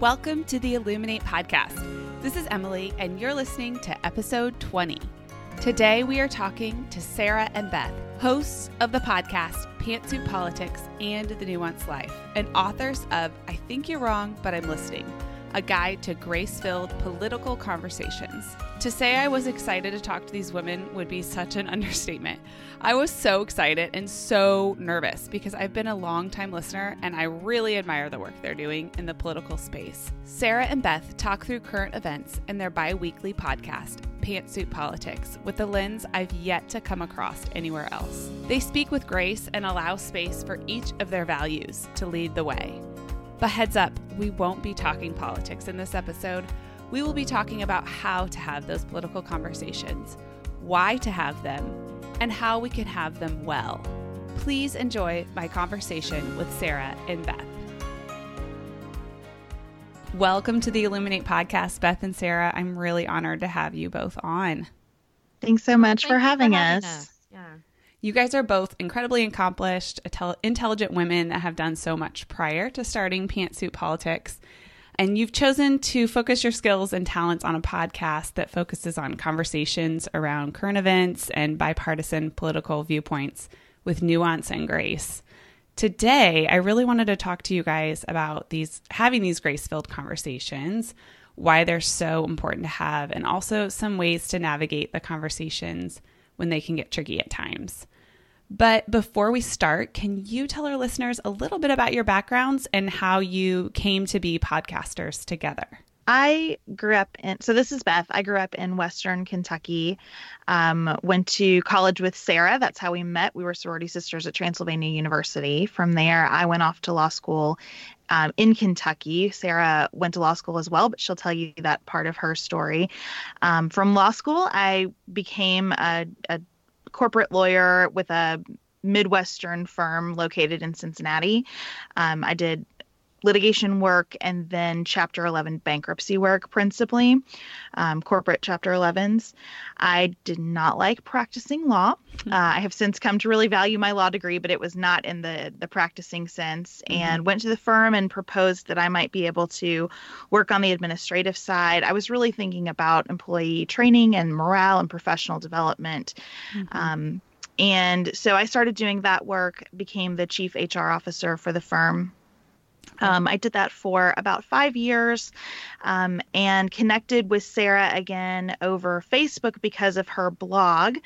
Welcome to the Illuminate Podcast. This is Emily, and you're listening to episode 20. Today, we are talking to Sarah and Beth, hosts of the podcast Pantsuit Politics and The Nuanced Life, and authors of I Think You're Wrong, But I'm Listening a guide to grace filled political conversations. To say I was excited to talk to these women would be such an understatement. I was so excited and so nervous because I've been a long-time listener and I really admire the work they're doing in the political space. Sarah and Beth talk through current events in their bi weekly podcast, Pantsuit Politics, with a lens I've yet to come across anywhere else. They speak with grace and allow space for each of their values to lead the way. But heads up, we won't be talking politics in this episode. We will be talking about how to have those political conversations, why to have them, and how we can have them well. Please enjoy my conversation with Sarah and Beth. Welcome to the Illuminate podcast, Beth and Sarah. I'm really honored to have you both on. Thanks so much Thanks for having, for having us. us. You guys are both incredibly accomplished, intelligent women that have done so much prior to starting Pantsuit Politics. And you've chosen to focus your skills and talents on a podcast that focuses on conversations around current events and bipartisan political viewpoints with nuance and grace. Today, I really wanted to talk to you guys about these having these grace-filled conversations, why they're so important to have, and also some ways to navigate the conversations when they can get tricky at times. But before we start, can you tell our listeners a little bit about your backgrounds and how you came to be podcasters together? I grew up in, so this is Beth. I grew up in Western Kentucky. Um, went to college with Sarah. That's how we met. We were sorority sisters at Transylvania University. From there, I went off to law school um, in Kentucky. Sarah went to law school as well, but she'll tell you that part of her story. Um, from law school, I became a, a corporate lawyer with a Midwestern firm located in Cincinnati. Um, I did litigation work and then chapter 11 bankruptcy work principally um, corporate chapter 11s i did not like practicing law mm-hmm. uh, i have since come to really value my law degree but it was not in the the practicing sense mm-hmm. and went to the firm and proposed that i might be able to work on the administrative side i was really thinking about employee training and morale and professional development mm-hmm. um, and so I started doing that work, became the chief HR officer for the firm um, I did that for about five years um, and connected with Sarah again over Facebook because of her blog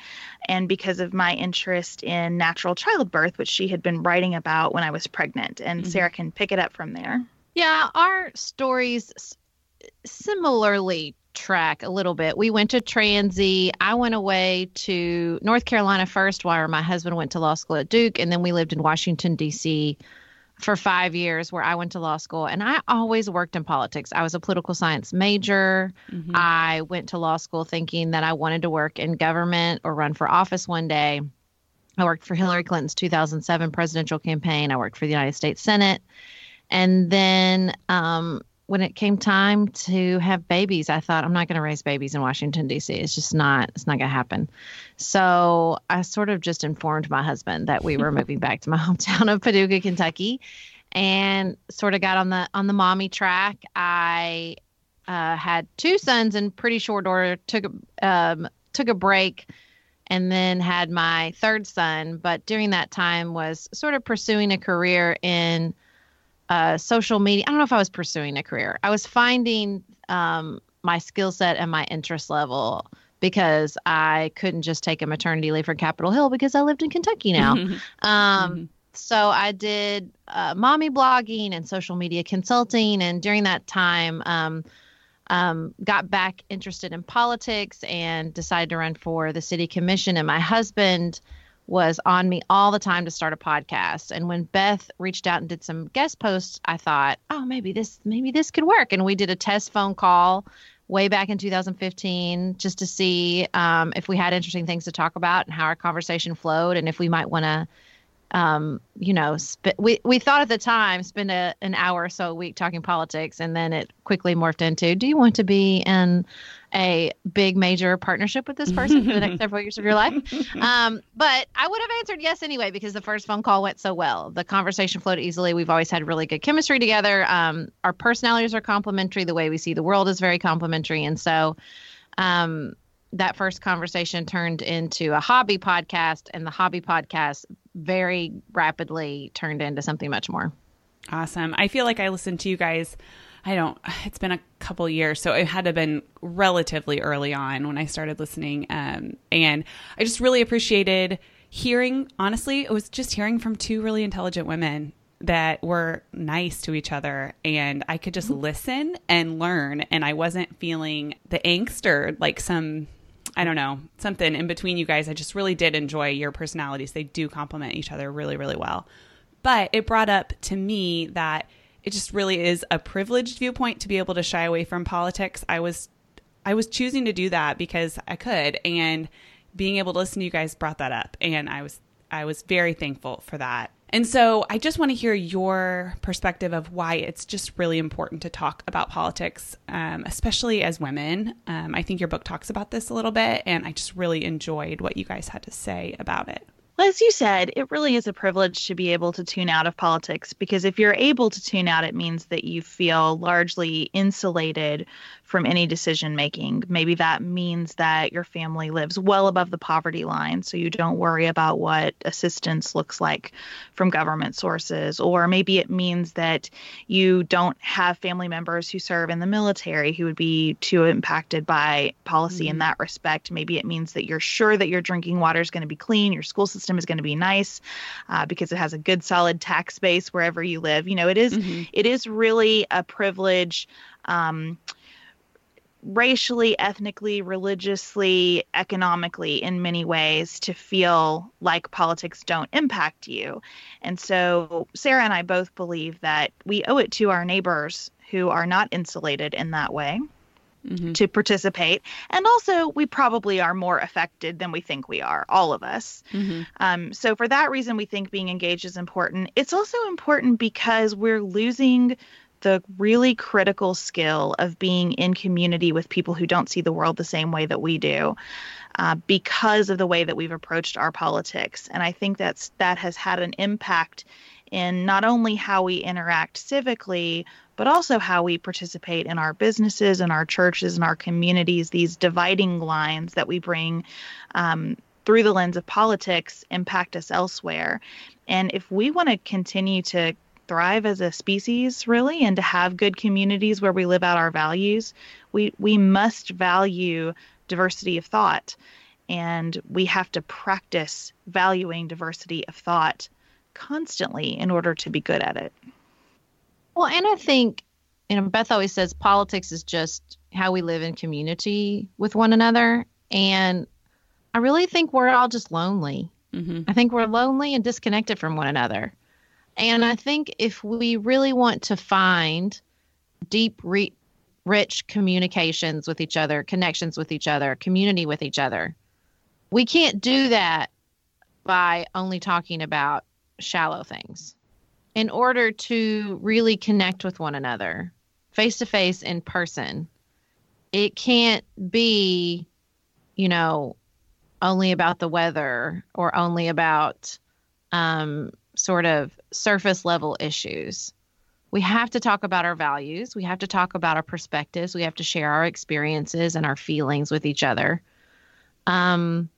and because of my interest in natural childbirth, which she had been writing about when I was pregnant. And mm-hmm. Sarah can pick it up from there. Yeah, our stories similarly track a little bit. We went to Transy. I went away to North Carolina first while my husband went to law school at Duke, and then we lived in Washington, D.C for five years where I went to law school and I always worked in politics. I was a political science major. Mm-hmm. I went to law school thinking that I wanted to work in government or run for office one day. I worked for Hillary Clinton's 2007 presidential campaign. I worked for the United States Senate. And then um, when it came time to have babies, I thought I'm not going to raise babies in Washington D.C. It's just not. It's not going to happen. So I sort of just informed my husband that we were moving back to my hometown of Paducah, Kentucky, and sort of got on the on the mommy track. I uh, had two sons in pretty short order. Took um, took a break and then had my third son. But during that time was sort of pursuing a career in uh, social media. I don't know if I was pursuing a career. I was finding um, my skill set and my interest level because I couldn't just take a maternity leave for Capitol Hill because I lived in Kentucky now. um, mm-hmm. So I did uh, mommy blogging and social media consulting. And during that time, um, um, got back interested in politics and decided to run for the city commission. And my husband was on me all the time to start a podcast. And when Beth reached out and did some guest posts, I thought, oh, maybe this maybe this could work. And we did a test phone call way back in 2015 just to see um, if we had interesting things to talk about and how our conversation flowed and if we might want to um, you know, sp- we we thought at the time spend a, an hour or so a week talking politics, and then it quickly morphed into, do you want to be in a big major partnership with this person for the next several years of your life? Um, but I would have answered yes anyway because the first phone call went so well. The conversation flowed easily. We've always had really good chemistry together. Um, our personalities are complementary. The way we see the world is very complementary, and so. Um, that first conversation turned into a hobby podcast, and the hobby podcast very rapidly turned into something much more. Awesome. I feel like I listened to you guys. I don't, it's been a couple years, so it had to have been relatively early on when I started listening. Um, and I just really appreciated hearing, honestly, it was just hearing from two really intelligent women that were nice to each other and I could just mm-hmm. listen and learn and I wasn't feeling the angst or like some I don't know, something in between you guys. I just really did enjoy your personalities. They do complement each other really, really well. But it brought up to me that it just really is a privileged viewpoint to be able to shy away from politics. I was I was choosing to do that because I could and being able to listen to you guys brought that up and I was I was very thankful for that. And so I just want to hear your perspective of why it's just really important to talk about politics, um, especially as women. Um, I think your book talks about this a little bit, and I just really enjoyed what you guys had to say about it. As you said, it really is a privilege to be able to tune out of politics because if you're able to tune out, it means that you feel largely insulated from any decision making. Maybe that means that your family lives well above the poverty line, so you don't worry about what assistance looks like from government sources. Or maybe it means that you don't have family members who serve in the military who would be too impacted by policy mm-hmm. in that respect. Maybe it means that you're sure that your drinking water is going to be clean, your school system is going to be nice uh, because it has a good, solid tax base wherever you live. You know, it is, mm-hmm. it is really a privilege. Um, racially, ethnically, religiously, economically, in many ways, to feel like politics don't impact you. And so, Sarah and I both believe that we owe it to our neighbors who are not insulated in that way. Mm-hmm. To participate. And also, we probably are more affected than we think we are, all of us. Mm-hmm. Um, so, for that reason, we think being engaged is important. It's also important because we're losing the really critical skill of being in community with people who don't see the world the same way that we do. Uh, because of the way that we've approached our politics, and I think that's that has had an impact in not only how we interact civically, but also how we participate in our businesses and our churches and our communities. These dividing lines that we bring um, through the lens of politics impact us elsewhere. And if we want to continue to thrive as a species really and to have good communities where we live out our values we we must value diversity of thought. And we have to practice valuing diversity of thought constantly in order to be good at it. Well and i think you know beth always says politics is just how we live in community with one another. And i really think we're all just lonely. Mm-hmm. i think we're lonely and disconnected from one another and I think if we really want to find deep, re- rich communications with each other, connections with each other, community with each other, we can't do that by only talking about shallow things. In order to really connect with one another, face to face in person, it can't be, you know, only about the weather or only about um, sort of surface level issues. We have to talk about our values. We have to talk about our perspectives. We have to share our experiences and our feelings with each other. Um,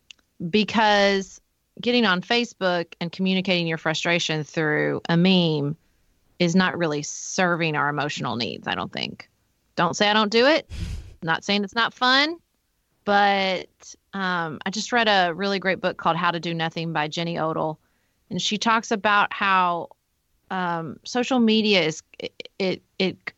because getting on Facebook and communicating your frustration through a meme is not really serving our emotional needs, I don't think. Don't say I don't do it. I'm not saying it's not fun, but um, I just read a really great book called How to Do Nothing by Jenny Odell and she talks about how um, social media is it, it, it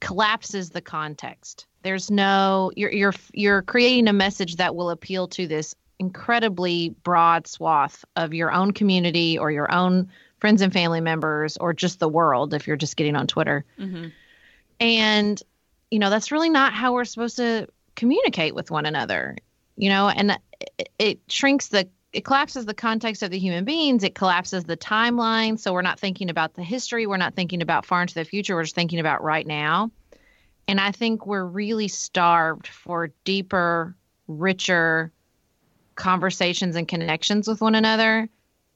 collapses the context. There's no you're you're you're creating a message that will appeal to this incredibly broad swath of your own community or your own friends and family members or just the world if you're just getting on Twitter. Mm-hmm. And you know, that's really not how we're supposed to communicate with one another. You know, and it, it shrinks the it collapses the context of the human beings. It collapses the timeline. So we're not thinking about the history. We're not thinking about far into the future. We're just thinking about right now. And I think we're really starved for deeper, richer conversations and connections with one another.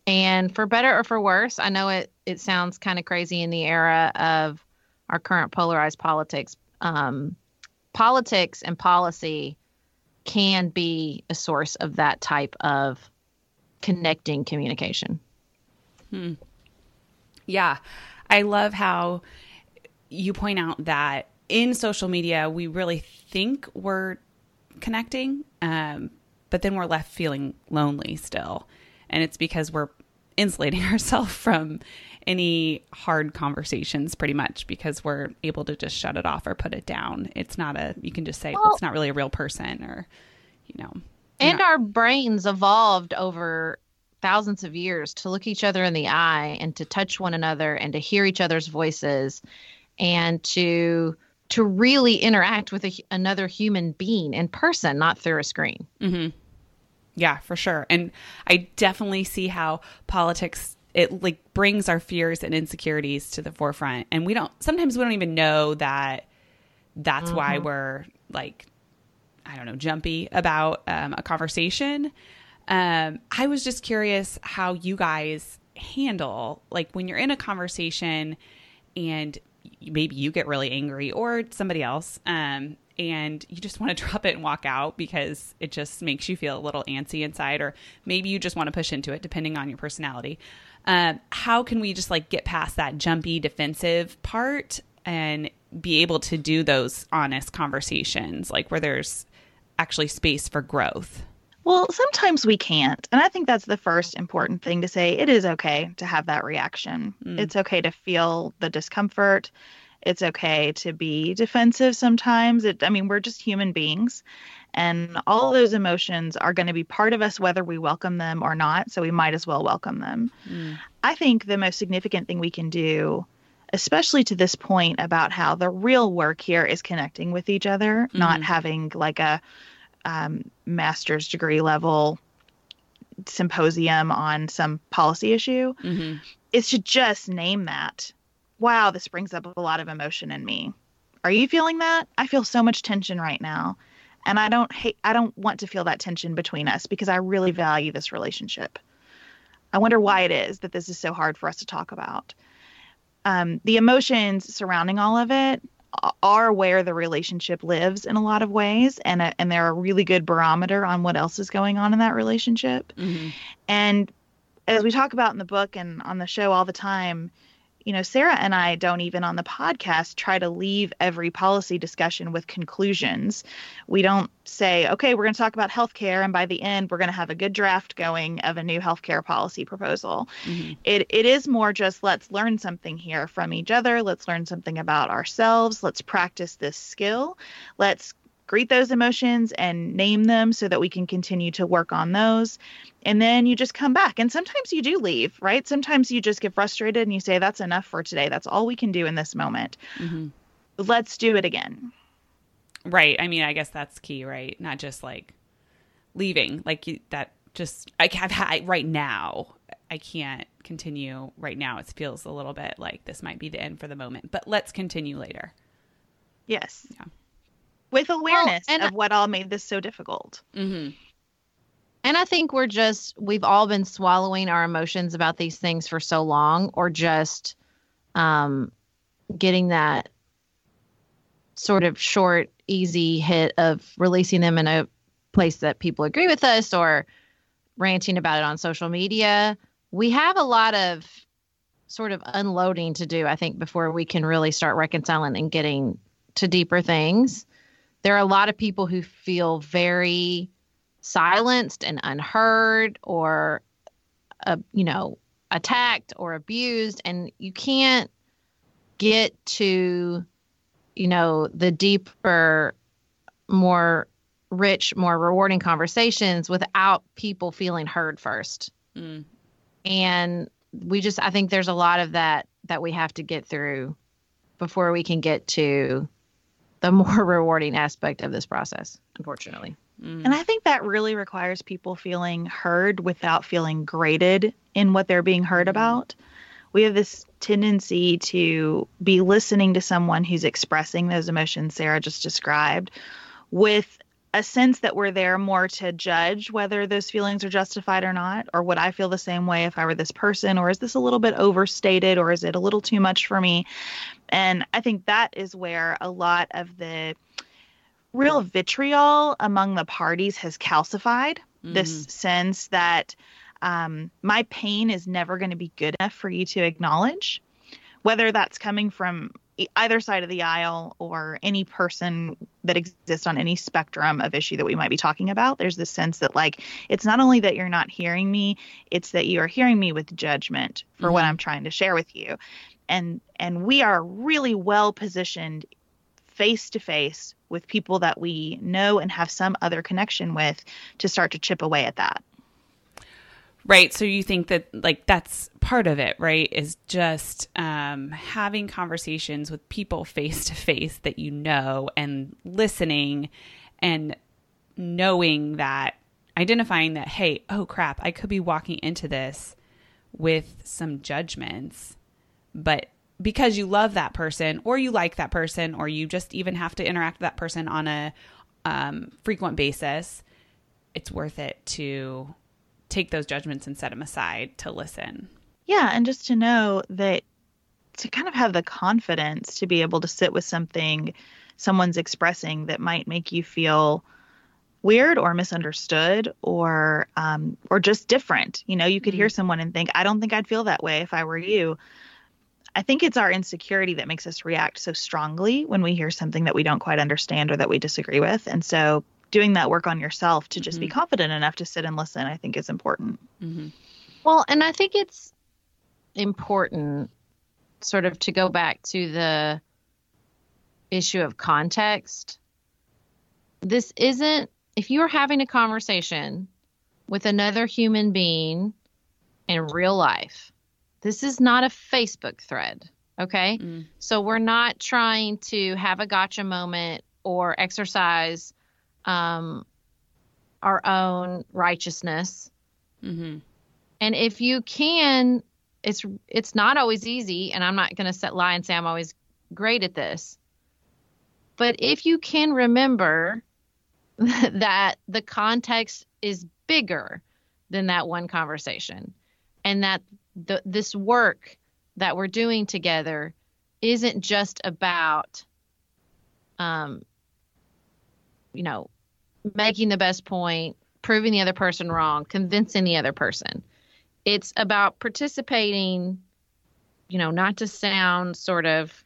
And for better or for worse, I know it it sounds kind of crazy in the era of our current polarized politics. Um, politics and policy can be a source of that type of connecting communication. Hmm. Yeah. I love how you point out that in social media, we really think we're connecting, um, but then we're left feeling lonely still. And it's because we're insulating ourselves from any hard conversations pretty much because we're able to just shut it off or put it down. It's not a, you can just say, well, it's not really a real person or, you know. And not- our brains evolved over thousands of years to look each other in the eye and to touch one another and to hear each other's voices and to to really interact with a, another human being in person, not through a screen. Mm-hmm. Yeah, for sure. And I definitely see how politics it like brings our fears and insecurities to the forefront, and we don't. Sometimes we don't even know that that's mm-hmm. why we're like, I don't know, jumpy about um, a conversation. Um, I was just curious how you guys handle like when you're in a conversation and maybe you get really angry or somebody else um, and you just want to drop it and walk out because it just makes you feel a little antsy inside or maybe you just want to push into it depending on your personality um, how can we just like get past that jumpy defensive part and be able to do those honest conversations like where there's actually space for growth well, sometimes we can't. And I think that's the first important thing to say. It is okay to have that reaction. Mm. It's okay to feel the discomfort. It's okay to be defensive sometimes. It I mean, we're just human beings and all those emotions are going to be part of us whether we welcome them or not, so we might as well welcome them. Mm. I think the most significant thing we can do especially to this point about how the real work here is connecting with each other, mm. not having like a um, master's degree level symposium on some policy issue mm-hmm. is to just name that. Wow, this brings up a lot of emotion in me. Are you feeling that? I feel so much tension right now. And I don't hate I don't want to feel that tension between us because I really value this relationship. I wonder why it is that this is so hard for us to talk about. Um, the emotions surrounding all of it are where the relationship lives in a lot of ways and a, and they're a really good barometer on what else is going on in that relationship mm-hmm. and as we talk about in the book and on the show all the time you know, Sarah and I don't even on the podcast try to leave every policy discussion with conclusions. We don't say, okay, we're going to talk about healthcare, and by the end, we're going to have a good draft going of a new healthcare policy proposal. Mm-hmm. It, it is more just let's learn something here from each other. Let's learn something about ourselves. Let's practice this skill. Let's greet those emotions and name them so that we can continue to work on those. And then you just come back. And sometimes you do leave, right? Sometimes you just get frustrated and you say, that's enough for today. That's all we can do in this moment. Mm-hmm. Let's do it again. Right. I mean, I guess that's key, right? Not just like leaving, like that just, I have had right now. I can't continue right now. It feels a little bit like this might be the end for the moment, but let's continue later. Yes. Yeah with awareness well, of what all made this so difficult. Mm-hmm. And I think we're just, we've all been swallowing our emotions about these things for so long, or just um, getting that sort of short, easy hit of releasing them in a place that people agree with us or ranting about it on social media. We have a lot of sort of unloading to do, I think, before we can really start reconciling and getting to deeper things there are a lot of people who feel very silenced and unheard or uh, you know attacked or abused and you can't get to you know the deeper more rich, more rewarding conversations without people feeling heard first. Mm. And we just, I think there's a lot of that that we have to get through before we can get to the more rewarding aspect of this process, unfortunately. Mm. And I think that really requires people feeling heard without feeling graded in what they're being heard about. We have this tendency to be listening to someone who's expressing those emotions Sarah just described with a sense that we're there more to judge whether those feelings are justified or not, or would I feel the same way if I were this person, or is this a little bit overstated, or is it a little too much for me? And I think that is where a lot of the real vitriol among the parties has calcified mm-hmm. this sense that um, my pain is never going to be good enough for you to acknowledge, whether that's coming from either side of the aisle or any person that exists on any spectrum of issue that we might be talking about there's this sense that like it's not only that you're not hearing me it's that you are hearing me with judgment for mm-hmm. what i'm trying to share with you and and we are really well positioned face to face with people that we know and have some other connection with to start to chip away at that. Right. So you think that like that's part of it, right? Is just um, having conversations with people face to face that you know and listening and knowing that identifying that, hey, oh crap, I could be walking into this with some judgments, but because you love that person or you like that person or you just even have to interact with that person on a um, frequent basis, it's worth it to take those judgments and set them aside to listen. Yeah, and just to know that to kind of have the confidence to be able to sit with something someone's expressing that might make you feel weird or misunderstood or um, or just different. You know, you could hear mm-hmm. someone and think, "I don't think I'd feel that way if I were you." I think it's our insecurity that makes us react so strongly when we hear something that we don't quite understand or that we disagree with. And so doing that work on yourself to just mm-hmm. be confident enough to sit and listen, I think is important. Mm-hmm. Well, and I think it's important sort of to go back to the issue of context. This isn't, if you're having a conversation with another human being in real life, this is not a Facebook thread. Okay. Mm. So we're not trying to have a gotcha moment or exercise um, our own righteousness. Mm-hmm. And if you can, it's it's not always easy, and I'm not going to set lie and say I'm always great at this. But if you can remember that the context is bigger than that one conversation, and that the, this work that we're doing together isn't just about um you know making the best point proving the other person wrong convincing the other person. It's about participating you know not to sound sort of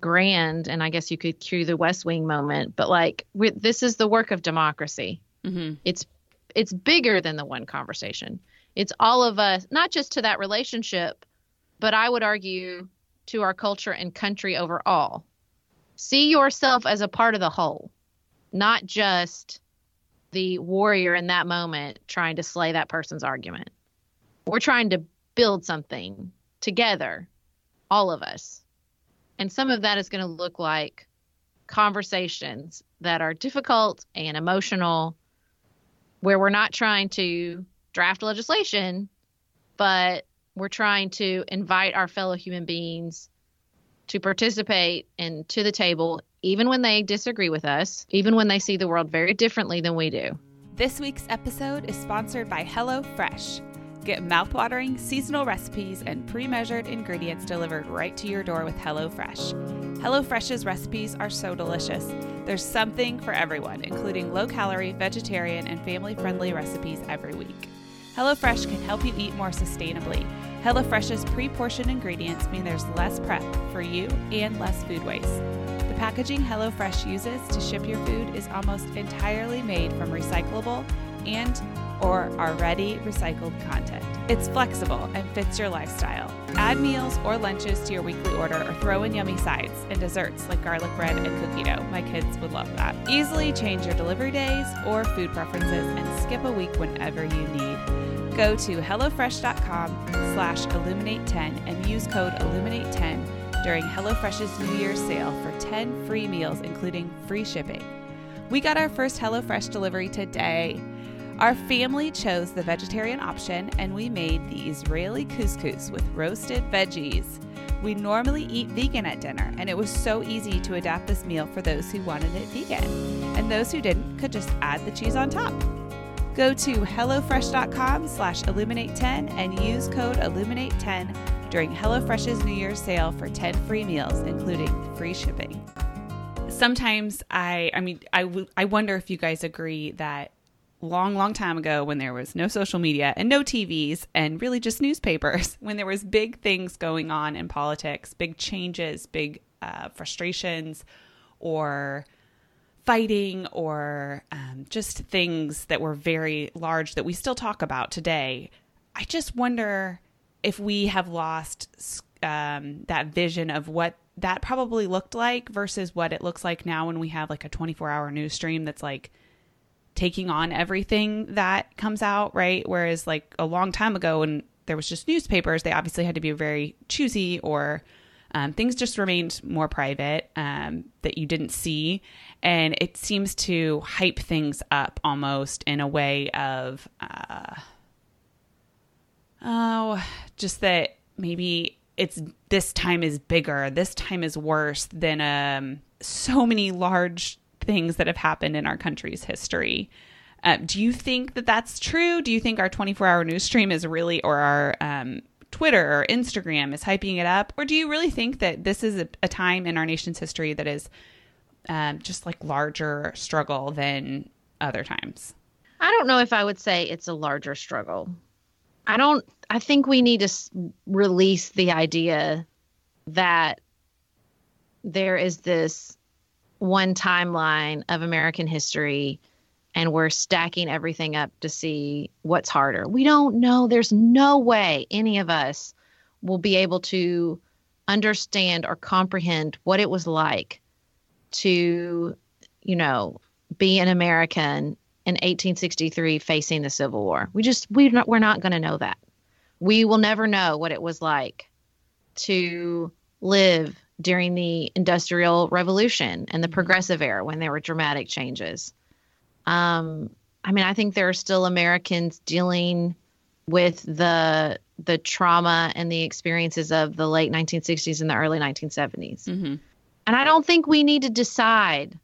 grand and i guess you could cue the west wing moment but like this is the work of democracy. Mm-hmm. it's it's bigger than the one conversation it's all of us, not just to that relationship, but I would argue to our culture and country overall. See yourself as a part of the whole, not just the warrior in that moment trying to slay that person's argument. We're trying to build something together, all of us. And some of that is going to look like conversations that are difficult and emotional, where we're not trying to draft legislation, but we're trying to invite our fellow human beings to participate and to the table, even when they disagree with us, even when they see the world very differently than we do. This week's episode is sponsored by HelloFresh. Get mouthwatering seasonal recipes and pre measured ingredients delivered right to your door with HelloFresh. HelloFresh's recipes are so delicious. There's something for everyone, including low calorie, vegetarian, and family friendly recipes every week. HelloFresh can help you eat more sustainably. HelloFresh's pre portioned ingredients mean there's less prep for you and less food waste. The packaging HelloFresh uses to ship your food is almost entirely made from recyclable and or already recycled content. It's flexible and fits your lifestyle. Add meals or lunches to your weekly order or throw in yummy sides and desserts like garlic bread and cookie dough. My kids would love that. Easily change your delivery days or food preferences and skip a week whenever you need. Go to HelloFresh.com slash Illuminate10 and use code Illuminate10 during HelloFresh's New Year's sale for 10 free meals, including free shipping. We got our first HelloFresh delivery today. Our family chose the vegetarian option and we made the Israeli couscous with roasted veggies. We normally eat vegan at dinner, and it was so easy to adapt this meal for those who wanted it vegan. And those who didn't could just add the cheese on top. Go to HelloFresh.com slash Illuminate10 and use code Illuminate10 during HelloFresh's New Year's sale for 10 free meals, including free shipping. Sometimes I, I mean, I, w- I wonder if you guys agree that long, long time ago when there was no social media and no TVs and really just newspapers, when there was big things going on in politics, big changes, big uh, frustrations, or fighting, or um, just things that were very large that we still talk about today. I just wonder if we have lost um, that vision of what that probably looked like versus what it looks like now when we have like a 24 hour news stream that's like taking on everything that comes out, right? Whereas like a long time ago when there was just newspapers, they obviously had to be very choosy or um, things just remained more private um, that you didn't see. And it seems to hype things up almost in a way of, uh, oh, just that maybe it's this time is bigger, this time is worse than um, so many large things that have happened in our country's history. Uh, do you think that that's true? Do you think our 24 hour news stream is really, or our um, Twitter or Instagram is hyping it up? Or do you really think that this is a, a time in our nation's history that is um, just like larger struggle than other times? I don't know if I would say it's a larger struggle. I don't, I think we need to s- release the idea that there is this one timeline of American history and we're stacking everything up to see what's harder. We don't know. There's no way any of us will be able to understand or comprehend what it was like to, you know, be an American in 1863 facing the Civil War. We just we're not, we're not going to know that. We will never know what it was like to live during the Industrial Revolution and the Mhm. Progressive Era when there were dramatic changes. Um, I mean, I think there are still Americans dealing with the the trauma and the experiences of the late 1960s and the early 1970s. Mm-hmm. And I don't think we need to decide,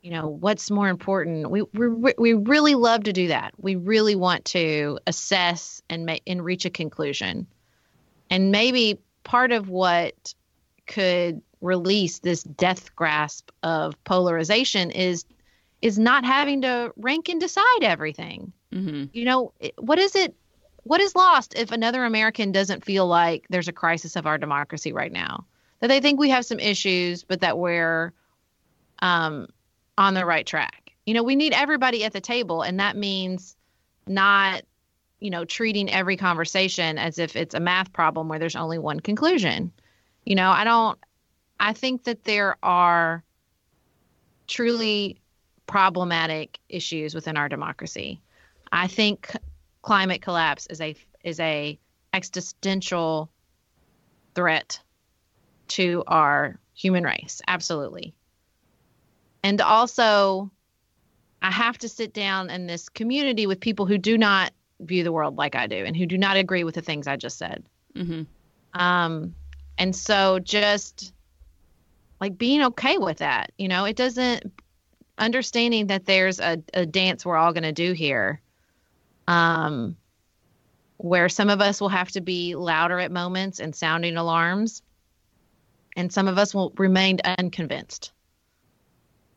you know, what's more important. We we we really love to do that. We really want to assess and make and reach a conclusion. And maybe part of what could release this death grasp of polarization is is not having to rank and decide everything. Mm-hmm. You know, what is it what is lost if another American doesn't feel like there's a crisis of our democracy right now? That they think we have some issues, but that we're um, on the right track. You know, we need everybody at the table, and that means not, you know, treating every conversation as if it's a math problem where there's only one conclusion. You know, I don't, I think that there are truly problematic issues within our democracy. I think climate collapse is a is a existential threat to our human race absolutely and also i have to sit down in this community with people who do not view the world like i do and who do not agree with the things i just said Mm-hmm. um and so just like being okay with that you know it doesn't understanding that there's a, a dance we're all going to do here um where some of us will have to be louder at moments and sounding alarms and some of us will remain unconvinced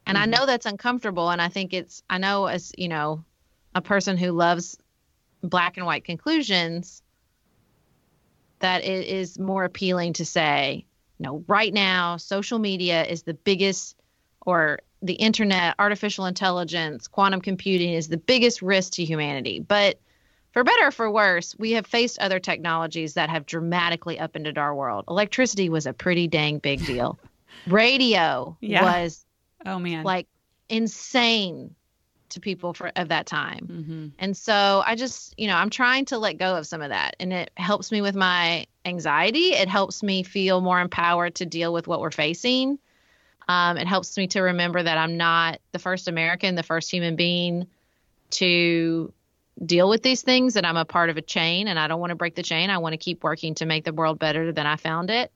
and i Mhm. know that's uncomfortable and i think it's i know as you know a person who loves black and white conclusions that it is more appealing to say no right now social media is the biggest or the internet, artificial intelligence, quantum computing is the biggest risk to humanity. But for better or for worse, we have faced other technologies that have dramatically upended our world. Electricity was a pretty dang big deal. Radio Yeah. was Oh man. like insane to people for of that time. mm-hmm. And so I just, you know, I'm trying to let go of some of that. And it helps me with my anxiety. It helps me feel more empowered to deal with what we're facing. Um, it helps me to remember that I'm not the first American, the first human being to deal with these things, that I'm a part of a chain and I don't want to break the chain. I want to keep working to make the world better than I found it.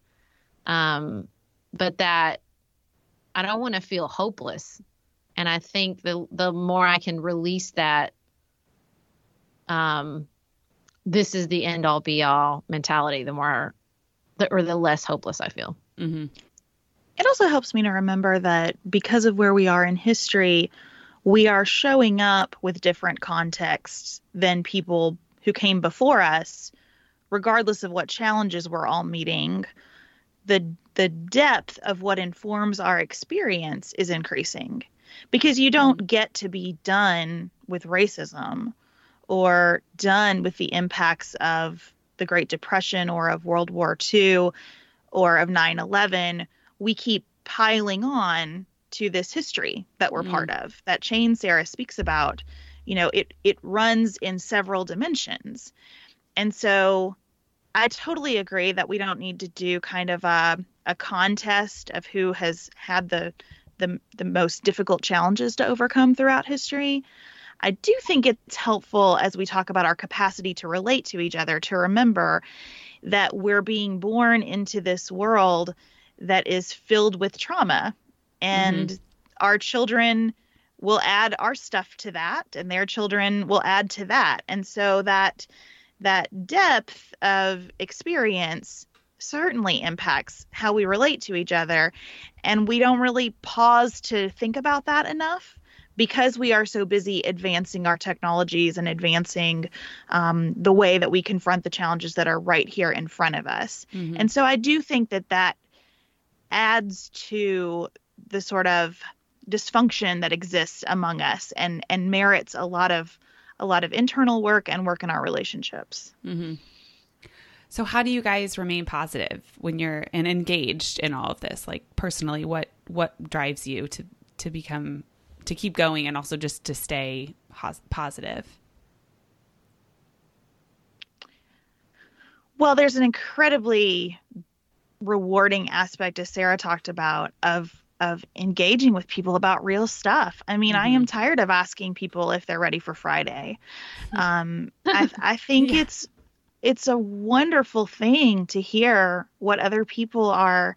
Um, but that I don't want to feel hopeless and I think the the more I can release that, um, this is the end all be all mentality, the more, the, or the less hopeless I feel. Mm-hmm. It also helps me to remember that because of where we are in history, we are showing up with different contexts than people who came before us, regardless of what challenges we're all meeting. The the depth of what informs our experience is increasing because you don't mm-hmm. get to be done with racism or done with the impacts of the Great Depression or of World War II or of 9 11. We keep piling on to this history that we're Mm. part of. That chain Sarah speaks about, you know, it it runs in several dimensions. And so I totally agree that we don't need to do kind of a a contest of who has had the the the most difficult challenges to overcome throughout history. I do think it's helpful as we talk about our capacity to relate to each other to remember that we're being born into this world that is filled with trauma. And our children will add our stuff to that and their children will add to that. And so that that depth of experience certainly impacts how we relate to each other. And we don't really pause to think about that enough because we are so busy advancing our technologies and advancing um, the way that we confront the challenges that are right here in front of us. Mm-hmm. and so I do think that that adds to the sort of dysfunction that exists among us and and merits a lot of a lot of internal work and work in our relationships. Mm-hmm. So, how do you guys remain positive when you're and engaged in all of this? Like personally, what what drives you to to become to keep going and also just to stay pos- positive? Well, there's an incredibly rewarding aspect as Sarah talked about of of engaging with people about real stuff. I mean, I am tired of asking people if they're ready for Friday. Um, I, I think Yeah. it's it's a wonderful thing to hear what other people are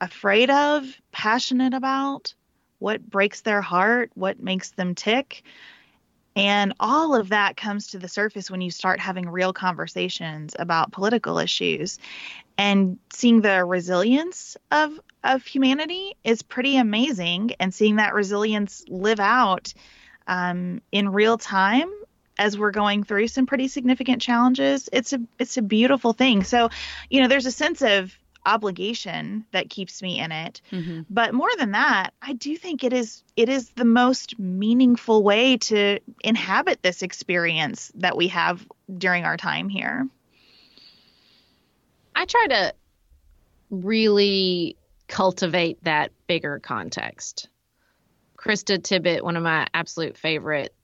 afraid of, passionate about, what breaks their heart, what makes them tick. And all of that comes to the surface when you start having real conversations about political issues. And seeing the resilience of of humanity is pretty amazing. And seeing that resilience live out um, in real time as we're going through some pretty significant challenges, it's a it's a beautiful thing. So, you know, there's a sense of obligation that keeps me in it Mm-hmm. but more than that i do think it is it is the most meaningful way to inhabit this experience that we have during our time here I try to really cultivate that bigger context. Krista Tippett, one of my absolute favorite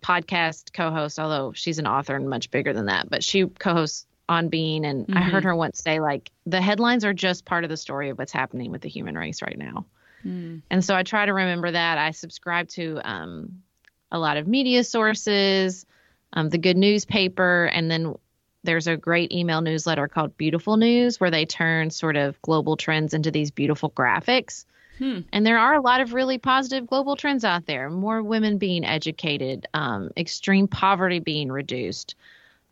podcast co-hosts, although she's an author and much bigger than that, but she co-hosts on Being, and I heard her once say like the headlines are just part of the story of what's happening with the human race right now. Mm. And so I try to remember that. I subscribe to um, a lot of media sources, um, the good newspaper, and then there's a great email newsletter called Beautiful News where they turn sort of global trends into these beautiful graphics. Hmm. And there are a lot of really positive global trends out there more women being educated, um, extreme poverty being reduced,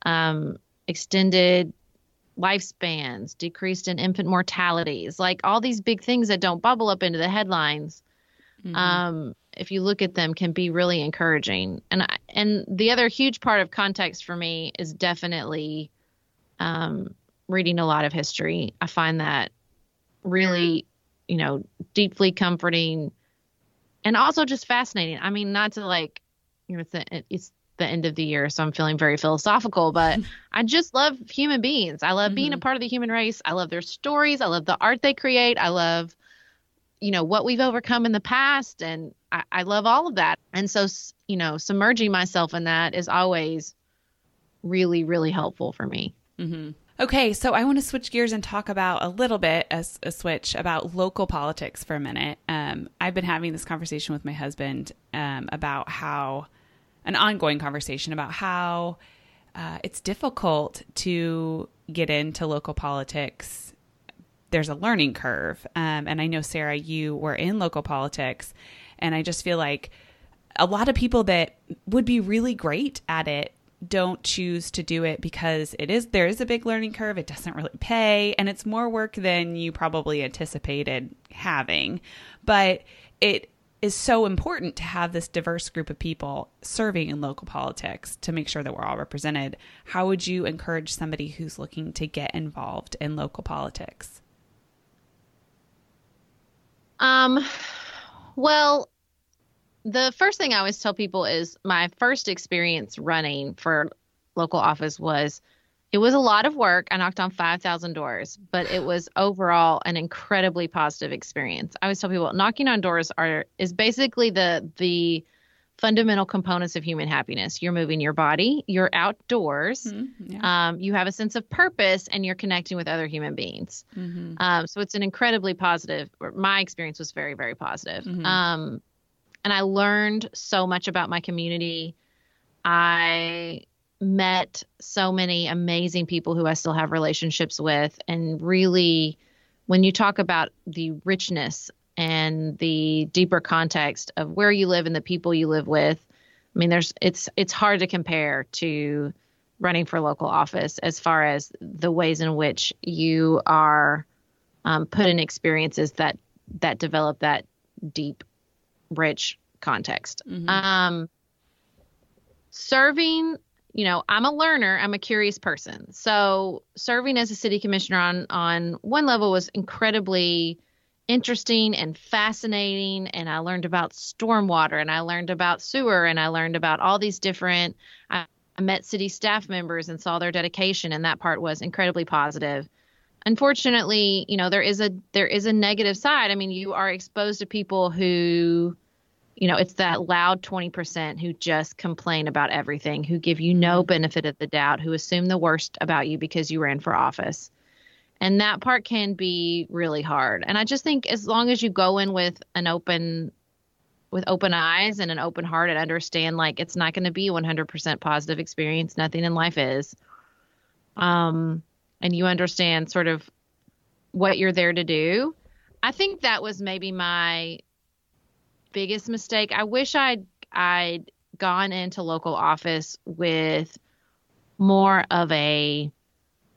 um, extended lifespans, decreased in infant mortalities, like all these big things that don't bubble up into the headlines. Mhm. Um, if you look at them, can be really encouraging. And I, and the other huge part of context for me is definitely um, reading a lot of history. I find that really, you know, deeply comforting, and also just fascinating. I mean, not to like, you know, it's the, it's the end of the year, so I'm feeling very philosophical, but I just love human beings. I love being a Mhm. part of the human race. I love their stories. I love the art they create. I love, you know, what we've overcome in the past. And I, I love all of that. And so, you know, submerging myself in that is always really, really helpful for me. hmm Okay, so I want to switch gears and talk about a little bit as a switch about local politics for a minute. Um, I've been having this conversation with my husband um, about how an ongoing conversation about how uh, it's difficult to get into local politics. There's a learning curve, um, and I know Sarah, you were in local politics, and I just feel like a lot of people that would be really great at it don't choose to do it because it is there is a big learning curve. It doesn't really pay and it's more work than you probably anticipated having. But it is so important to have this diverse group of people serving in local politics to make sure that we're all represented. How would you encourage somebody who's looking to get involved in local politics Um, well, the first thing I always tell people is my first experience running for local office was it was a lot of work. I knocked on 5,000 doors, but it was overall an incredibly positive experience. I always tell people knocking on doors are is basically the the fundamental components of human happiness. You're moving your body, you're outdoors, yeah. um, you have a sense of purpose, and you're connecting with other human beings. mm-hmm. Um, so it's an incredibly positive. My experience was very, very positive. Mhm. Um, and I learned so much about my community. I met so many amazing people who I still have relationships with, and really, when you talk about the richness and the deeper context of where you live and the people you live with, I mean, there's it's it's hard to compare to running for local office as far as the ways in which you are um, put in experiences that that develop that deep, rich context. Mhm. Um, serving, you know, I'm a learner. I'm a curious person. So serving as a city commissioner on on one level was incredibly interesting and fascinating and I learned about stormwater and I learned about sewer and I learned about all these different I, I met city staff members and saw their dedication and that part was incredibly positive. Unfortunately, you know, there is a there is a negative side. I mean, you are exposed to people who you know, it's that loud 20% who just complain about everything, who give you no mm-hmm. benefit of the doubt, who assume the worst about you because you ran for office. And that part can be really hard. And I just think as long as you go in with an open with open eyes and an open heart and understand like it's not going to be 100% positive experience, nothing in life is. Um and you understand sort of what you're there to do. I think that was maybe my biggest mistake. I wish I'd I'd gone into local office with more of a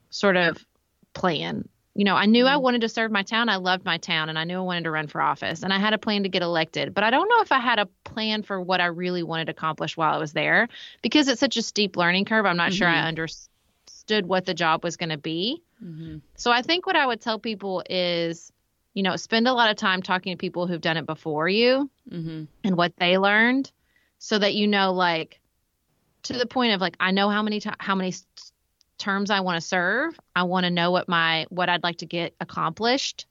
sort of plan. You know, I knew I wanted to serve my town. I loved my town and I knew I wanted to run for office and I had a plan to get elected. But I don't know if I had a plan for what I really wanted to accomplish while I was there because it's such a steep learning curve. I'm not sure I Mhm. understood what the job was going to be. Mm-hmm. So I think what I would tell people is, you know, spend a lot of time talking to people who've done it before you Mm-hmm. and what they learned so that you know like to the point of like I know how many ti how many terms I want to serve. I want to know what my what I'd like to get accomplished.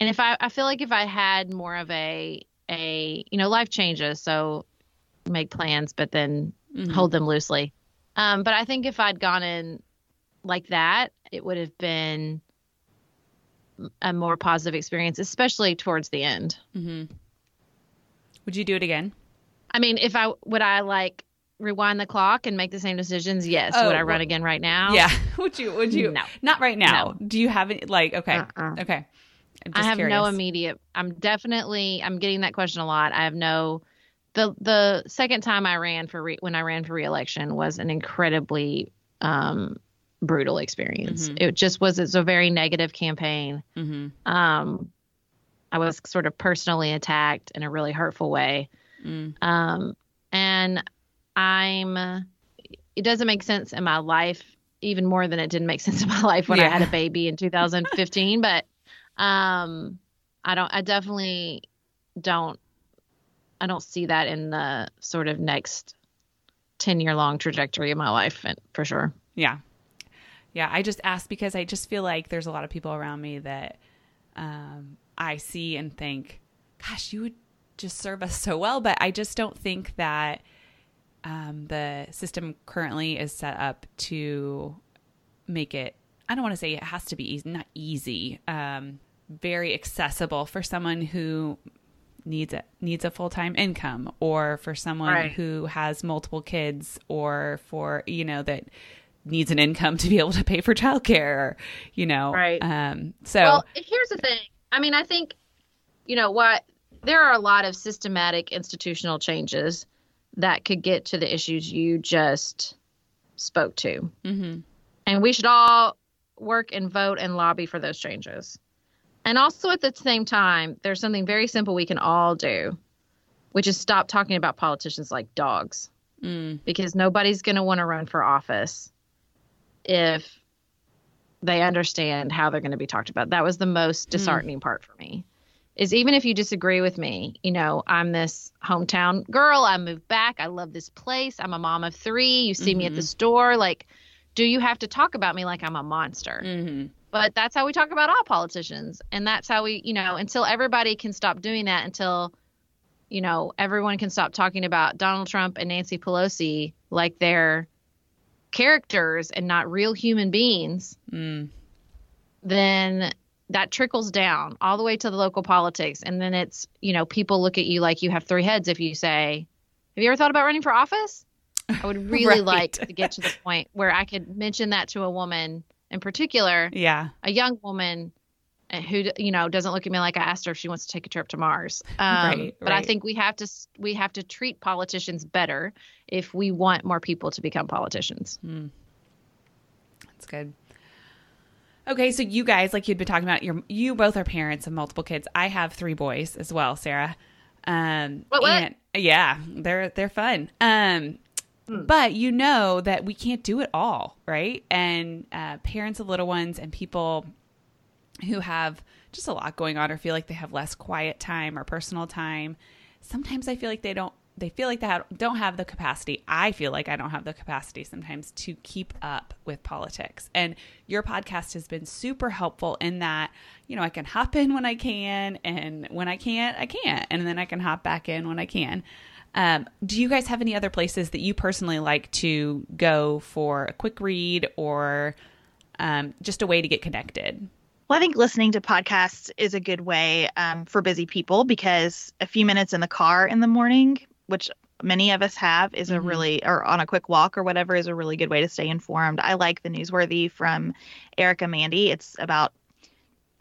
And if I I feel like if I had more of a a you know life changes so make plans but then Mm-hmm. hold them loosely. Um, but I think if I'd gone in like that, it would have been a more positive experience, especially towards the end. Mm-hmm. Would you do it again? I mean, if I would I like rewind the clock and make the same decisions? Yes. Oh, would I run again right now? Yeah. Would you? Would you? No. Not right now. Do you have any? Like, okay, Uh-uh. okay. I have no immediate. I'm definitely. I'm getting that question a lot. I have no. The the second time I ran for re, when I ran for reelection was an incredibly um, brutal experience. Mhm. It just was. It's a very negative campaign. Mm-hmm. Um, I was sort of personally attacked in a really hurtful way. Mm. Um, and I'm, it doesn't make sense in my life, even more than it didn't make sense in my life when I had a baby in 2015. but um, I don't, I definitely don't I don't see that in the sort of next 10 year long trajectory of my life for sure. Yeah. Yeah. I just asked because I just feel like there's a lot of people around me that um, I see and think, gosh, you would just serve us so well. But I just don't think that um, the system currently is set up to make it, I don't want to say it has to be easy, not easy, um, very accessible for someone who needs a needs a full-time income or for someone Right. who has multiple kids or for you know that needs an income to be able to pay for childcare you know Right. um so Well, here's the thing. I mean, I think, you know, what there are a lot of systematic institutional changes that could get to the issues you just spoke to. mhm. And we should all work and vote and lobby for those changes. And also at the same time, there's something very simple we can all do, which is stop talking about politicians like dogs Mm, because nobody's going to want to run for office if they understand how they're going to be talked about. That was the most disheartening part for me. Is even if you disagree with me, you know, I'm this hometown girl. I moved back. I love this place. I'm a mom of three. You see me at the store. Like, do you have to talk about me like I'm a monster? mhm. But that's how we talk about all politicians. And that's how we, you know, until everybody can stop doing that, until, you know, everyone can stop talking about Donald Trump and Nancy Pelosi like they're characters and not real human beings, Mm. then that trickles down all the way to the local politics. And then it's, you know, people look at you like you have three heads if you say, Have you ever thought about running for office? I would really Right. like to get to the point where I could mention that to a woman in particular yeah a young woman uh, who you know doesn't look at me like I asked her if she wants to take a trip to Mars. Um, Right, But I think we have to we have to treat politicians better if we want more people to become politicians. That's good. Okay, so you guys, like you'd been talking about, you you both are parents of multiple kids. I have three boys as well, Sarah. Um, What, what? and- yeah, they're they're fun. Um, but you know that we can't do it all, right? And uh, parents of little ones and people who have just a lot going on or feel like they have less quiet time or personal time sometimes i feel like they don't they feel like they don't have the capacity i feel like i don't have the capacity sometimes to keep up with politics. And your podcast has been super helpful in that you know i can hop in when i can and when i can't i can't and then i can hop back in when i can. Um, do you guys have any other places that you personally like to go for a quick read or um, just a way to get connected? Well, I think listening to podcasts is a good way um, for busy people because a few minutes in the car in the morning, which many of us have, is a Mhm. really, or on a quick walk or whatever, is a really good way to stay informed. I like the newsworthy from Erica Mandy. It's about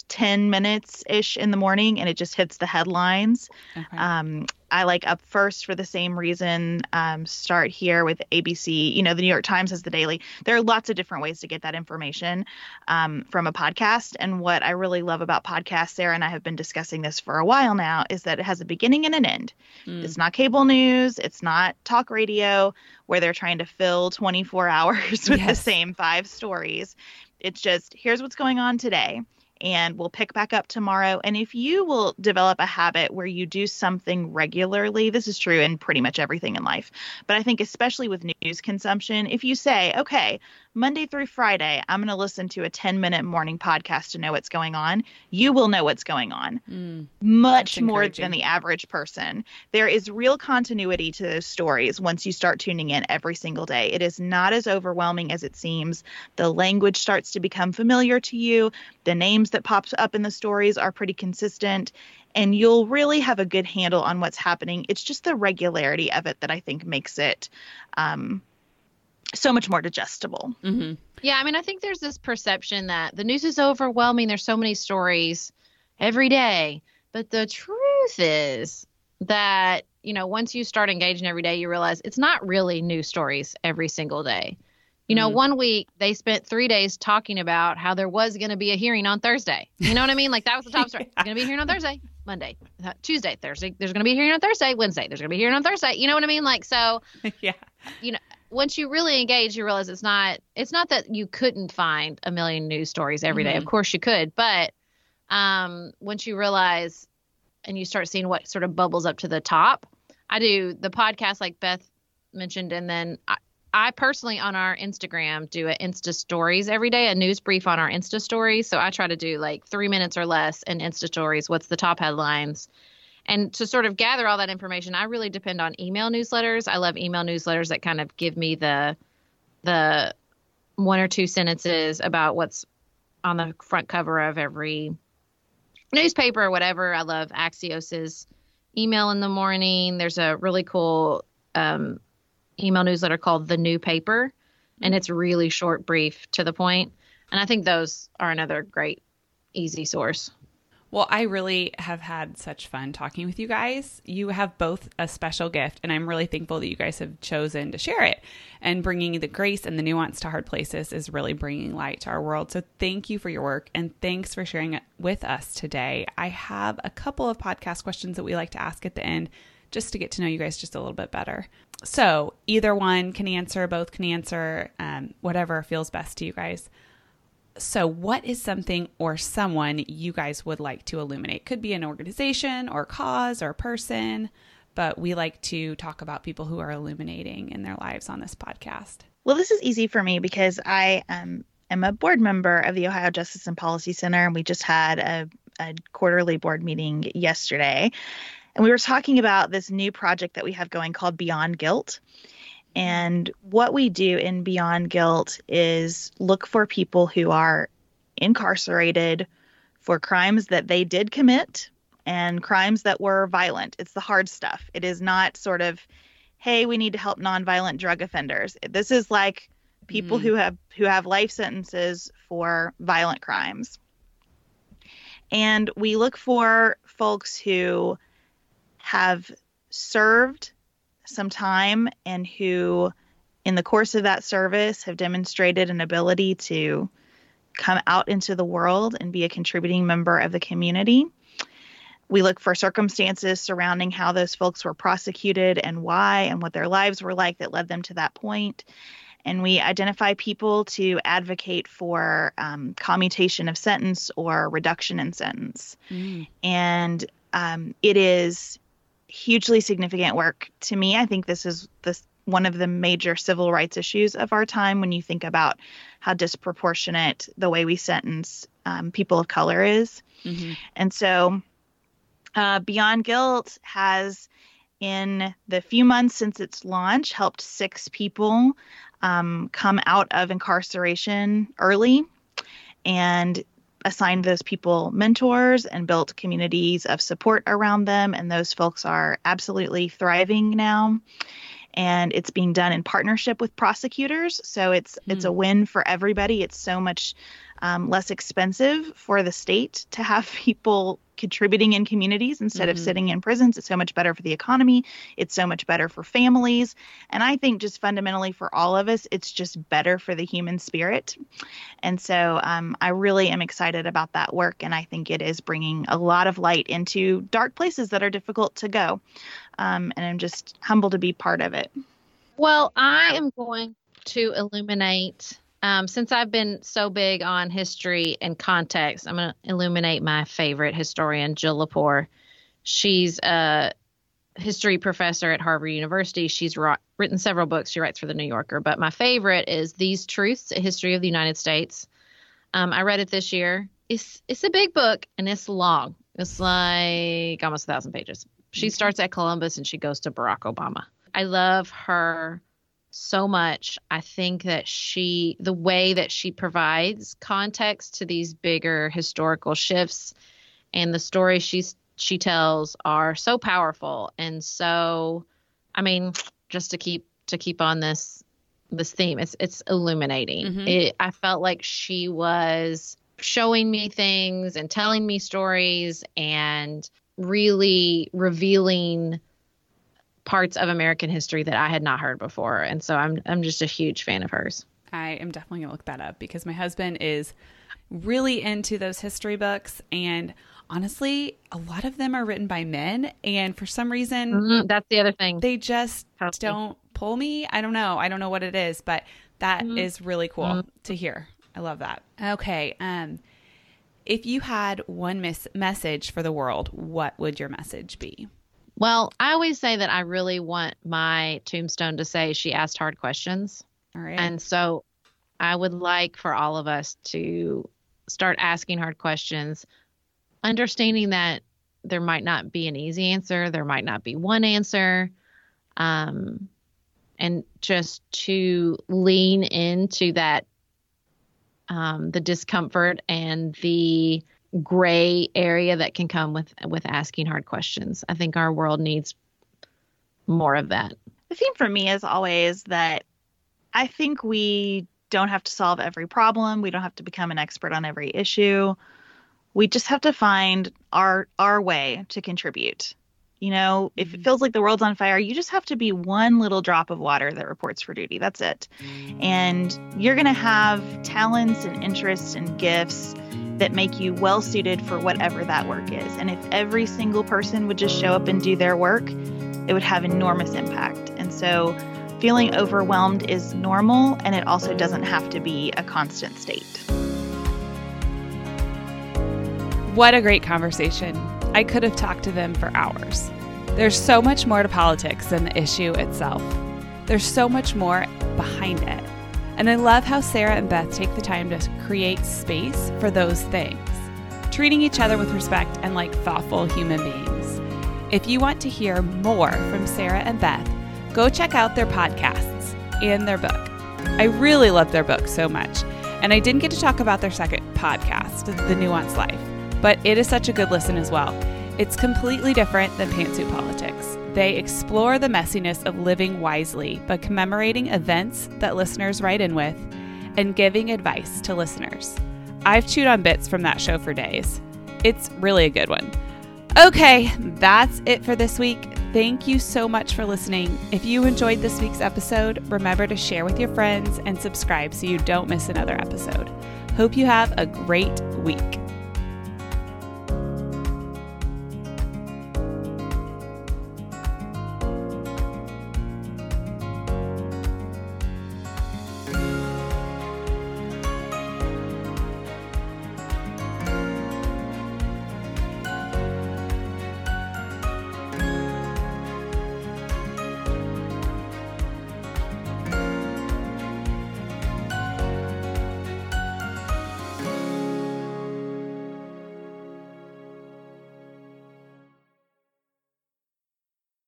10 minutes ish in the morning and it just hits the headlines. okay. Um, I like Up First for the same reason. Um, start here with ABC. You know, the New York Times has the daily. There are lots of different ways to get that information um, from a podcast. And what I really love about podcasts, Sarah and I have been discussing this for a while now, is that it has a beginning and an end. Mm. It's not cable news. It's not talk radio where they're trying to fill 24 hours with the same five stories. It's just here's what's going on today. And we'll pick back up tomorrow. And if you will develop a habit where you do something regularly, this is true in pretty much everything in life, but I think especially with news consumption, if you say, okay, Monday through Friday, I'm going to listen to a 10 minute morning podcast to know what's going on, you will know what's going on Mm. much more than the average person. There is real continuity to those stories once you start tuning in every single day. It is not as overwhelming as it seems. The language starts to become familiar to you. The names that pops up in the stories are pretty consistent and you'll really have a good handle on what's happening. It's just the regularity of it that I think makes it um, so much more digestible. hmm Yeah, I mean, I think there's this perception that the news is overwhelming. There's so many stories every day. But the truth is that, you know, once you start engaging every day, you realize it's not really news stories every single day. You know, Mhm. one week they spent three days talking about how there was going to be a hearing on Thursday. You know what I mean? Like that was the top story. There's going to be a hearing on Thursday, Monday, uh, Tuesday, Thursday. There's going to be a hearing on Thursday, Wednesday. There's going to be a hearing on Thursday. You know what I mean? Like, so yeah. Once you really engage, you realize it's not it's not that you couldn't find a million news stories every day. Mhm. Of course you could, but um, once you realize and you start seeing what sort of bubbles up to the top, I do the podcast like Beth mentioned, and then I, I personally on our Instagram do an Insta stories every day, a news brief on our Insta stories. So I try to do like three minutes or less in Insta stories. What's the top headlines? And to sort of gather all that information, I really depend on email newsletters. I love email newsletters that kind of give me the the one or two sentences about what's on the front cover of every newspaper or whatever. I love Axios's email in the morning. There's a really cool um, email newsletter called The New Paper, and it's really short, brief, to the point. And I think those are another great, easy source. Well, I really have had such fun talking with you guys. You have both a special gift, and I'm really thankful that you guys have chosen to share it. And bringing the grace and the nuance to hard places is really bringing light to our world. So, thank you for your work, and thanks for sharing it with us today. I have a couple of podcast questions that we like to ask at the end just to get to know you guys just a little bit better. So, either one can answer, both can answer, um, whatever feels best to you guys. So, what is something or someone you guys would like to illuminate? Could be an organization or cause or person, but we like to talk about people who are illuminating in their lives on this podcast. Well, this is easy for me because I um, am a board member of the Ohio Justice and Policy Center, and we just had a, a quarterly board meeting yesterday. And we were talking about this new project that we have going called Beyond Guilt. And what we do in Beyond Guilt is look for people who are incarcerated for crimes that they did commit and crimes that were violent. It's the hard stuff. It is not sort of, hey, we need to help nonviolent drug offenders. This is like people mm. who have who have life sentences for violent crimes. And we look for folks who have served some time and who, in the course of that service, have demonstrated an ability to come out into the world and be a contributing member of the community. We look for circumstances surrounding how those folks were prosecuted and why and what their lives were like that led them to that point. And we identify people to advocate for um, commutation of sentence or reduction in sentence. Mm. And um, it is hugely significant work to me. I think this is this one of the major civil rights issues of our time when you think about how disproportionate the way we sentence um, people of color is. Mm-hmm. And so, uh, Beyond Guilt has, in the few months since its launch, helped six people um, come out of incarceration early. And assigned those people mentors and built communities of support around them. And those folks are absolutely thriving now. And it's being done in partnership with prosecutors. So it's mm. it's a win for everybody. It's so much um, less expensive for the state to have people contributing in communities instead mm-hmm. of sitting in prisons. It's so much better for the economy. It's so much better for families. And I think just fundamentally for all of us, it's just better for the human spirit. And so um, I really am excited about that work. And I think it is bringing a lot of light into dark places that are difficult to go. Um, and I'm just humbled to be part of it. Well, I am going to illuminate um, since I've been so big on history and context, I'm going to illuminate my favorite historian, Jill Lepore. She's a history professor at Harvard University. She's written several books. She writes for the New Yorker, but my favorite is These Truths: A History of the United States. Um, I read it this year. It's it's a big book and it's long. It's like almost a thousand pages. She mm-hmm. starts at Columbus and she goes to Barack Obama. I love her so much. I think that she, the way that she provides context to these bigger historical shifts and the stories she's, she tells are so powerful. And so, I mean, just to keep, to keep on this, this theme, it's, it's illuminating. Mm-hmm. It, I felt like she was showing me things and telling me stories and really revealing parts of American history that I had not heard before. And so I'm I'm just a huge fan of hers. I am definitely going to look that up because my husband is really into those history books and honestly, a lot of them are written by men and for some reason mm-hmm. that's the other thing. They just don't pull me. I don't know. I don't know what it is, but that mm-hmm. is really cool mm-hmm. to hear. I love that. Okay, um if you had one mis- message for the world, what would your message be? Well, I always say that I really want my tombstone to say she asked hard questions. All right. And so I would like for all of us to start asking hard questions, understanding that there might not be an easy answer, there might not be one answer. Um, and just to lean into that um, the discomfort and the gray area that can come with with asking hard questions. I think our world needs more of that. The theme for me is always that I think we don't have to solve every problem. We don't have to become an expert on every issue. We just have to find our our way to contribute. You know, if it mm-hmm. feels like the world's on fire, you just have to be one little drop of water that reports for duty. That's it. And you're going to have talents and interests and gifts that make you well suited for whatever that work is. And if every single person would just show up and do their work, it would have enormous impact. And so feeling overwhelmed is normal and it also doesn't have to be a constant state. What a great conversation. I could have talked to them for hours. There's so much more to politics than the issue itself. There's so much more behind it. And I love how Sarah and Beth take the time to create space for those things, treating each other with respect and like thoughtful human beings. If you want to hear more from Sarah and Beth, go check out their podcasts and their book. I really love their book so much. And I didn't get to talk about their second podcast, The Nuanced Life but it is such a good listen as well. It's completely different than Pantsuit Politics. They explore the messiness of living wisely by commemorating events that listeners write in with and giving advice to listeners. I've chewed on bits from that show for days. It's really a good one. Okay, that's it for this week. Thank you so much for listening. If you enjoyed this week's episode, remember to share with your friends and subscribe so you don't miss another episode. Hope you have a great week.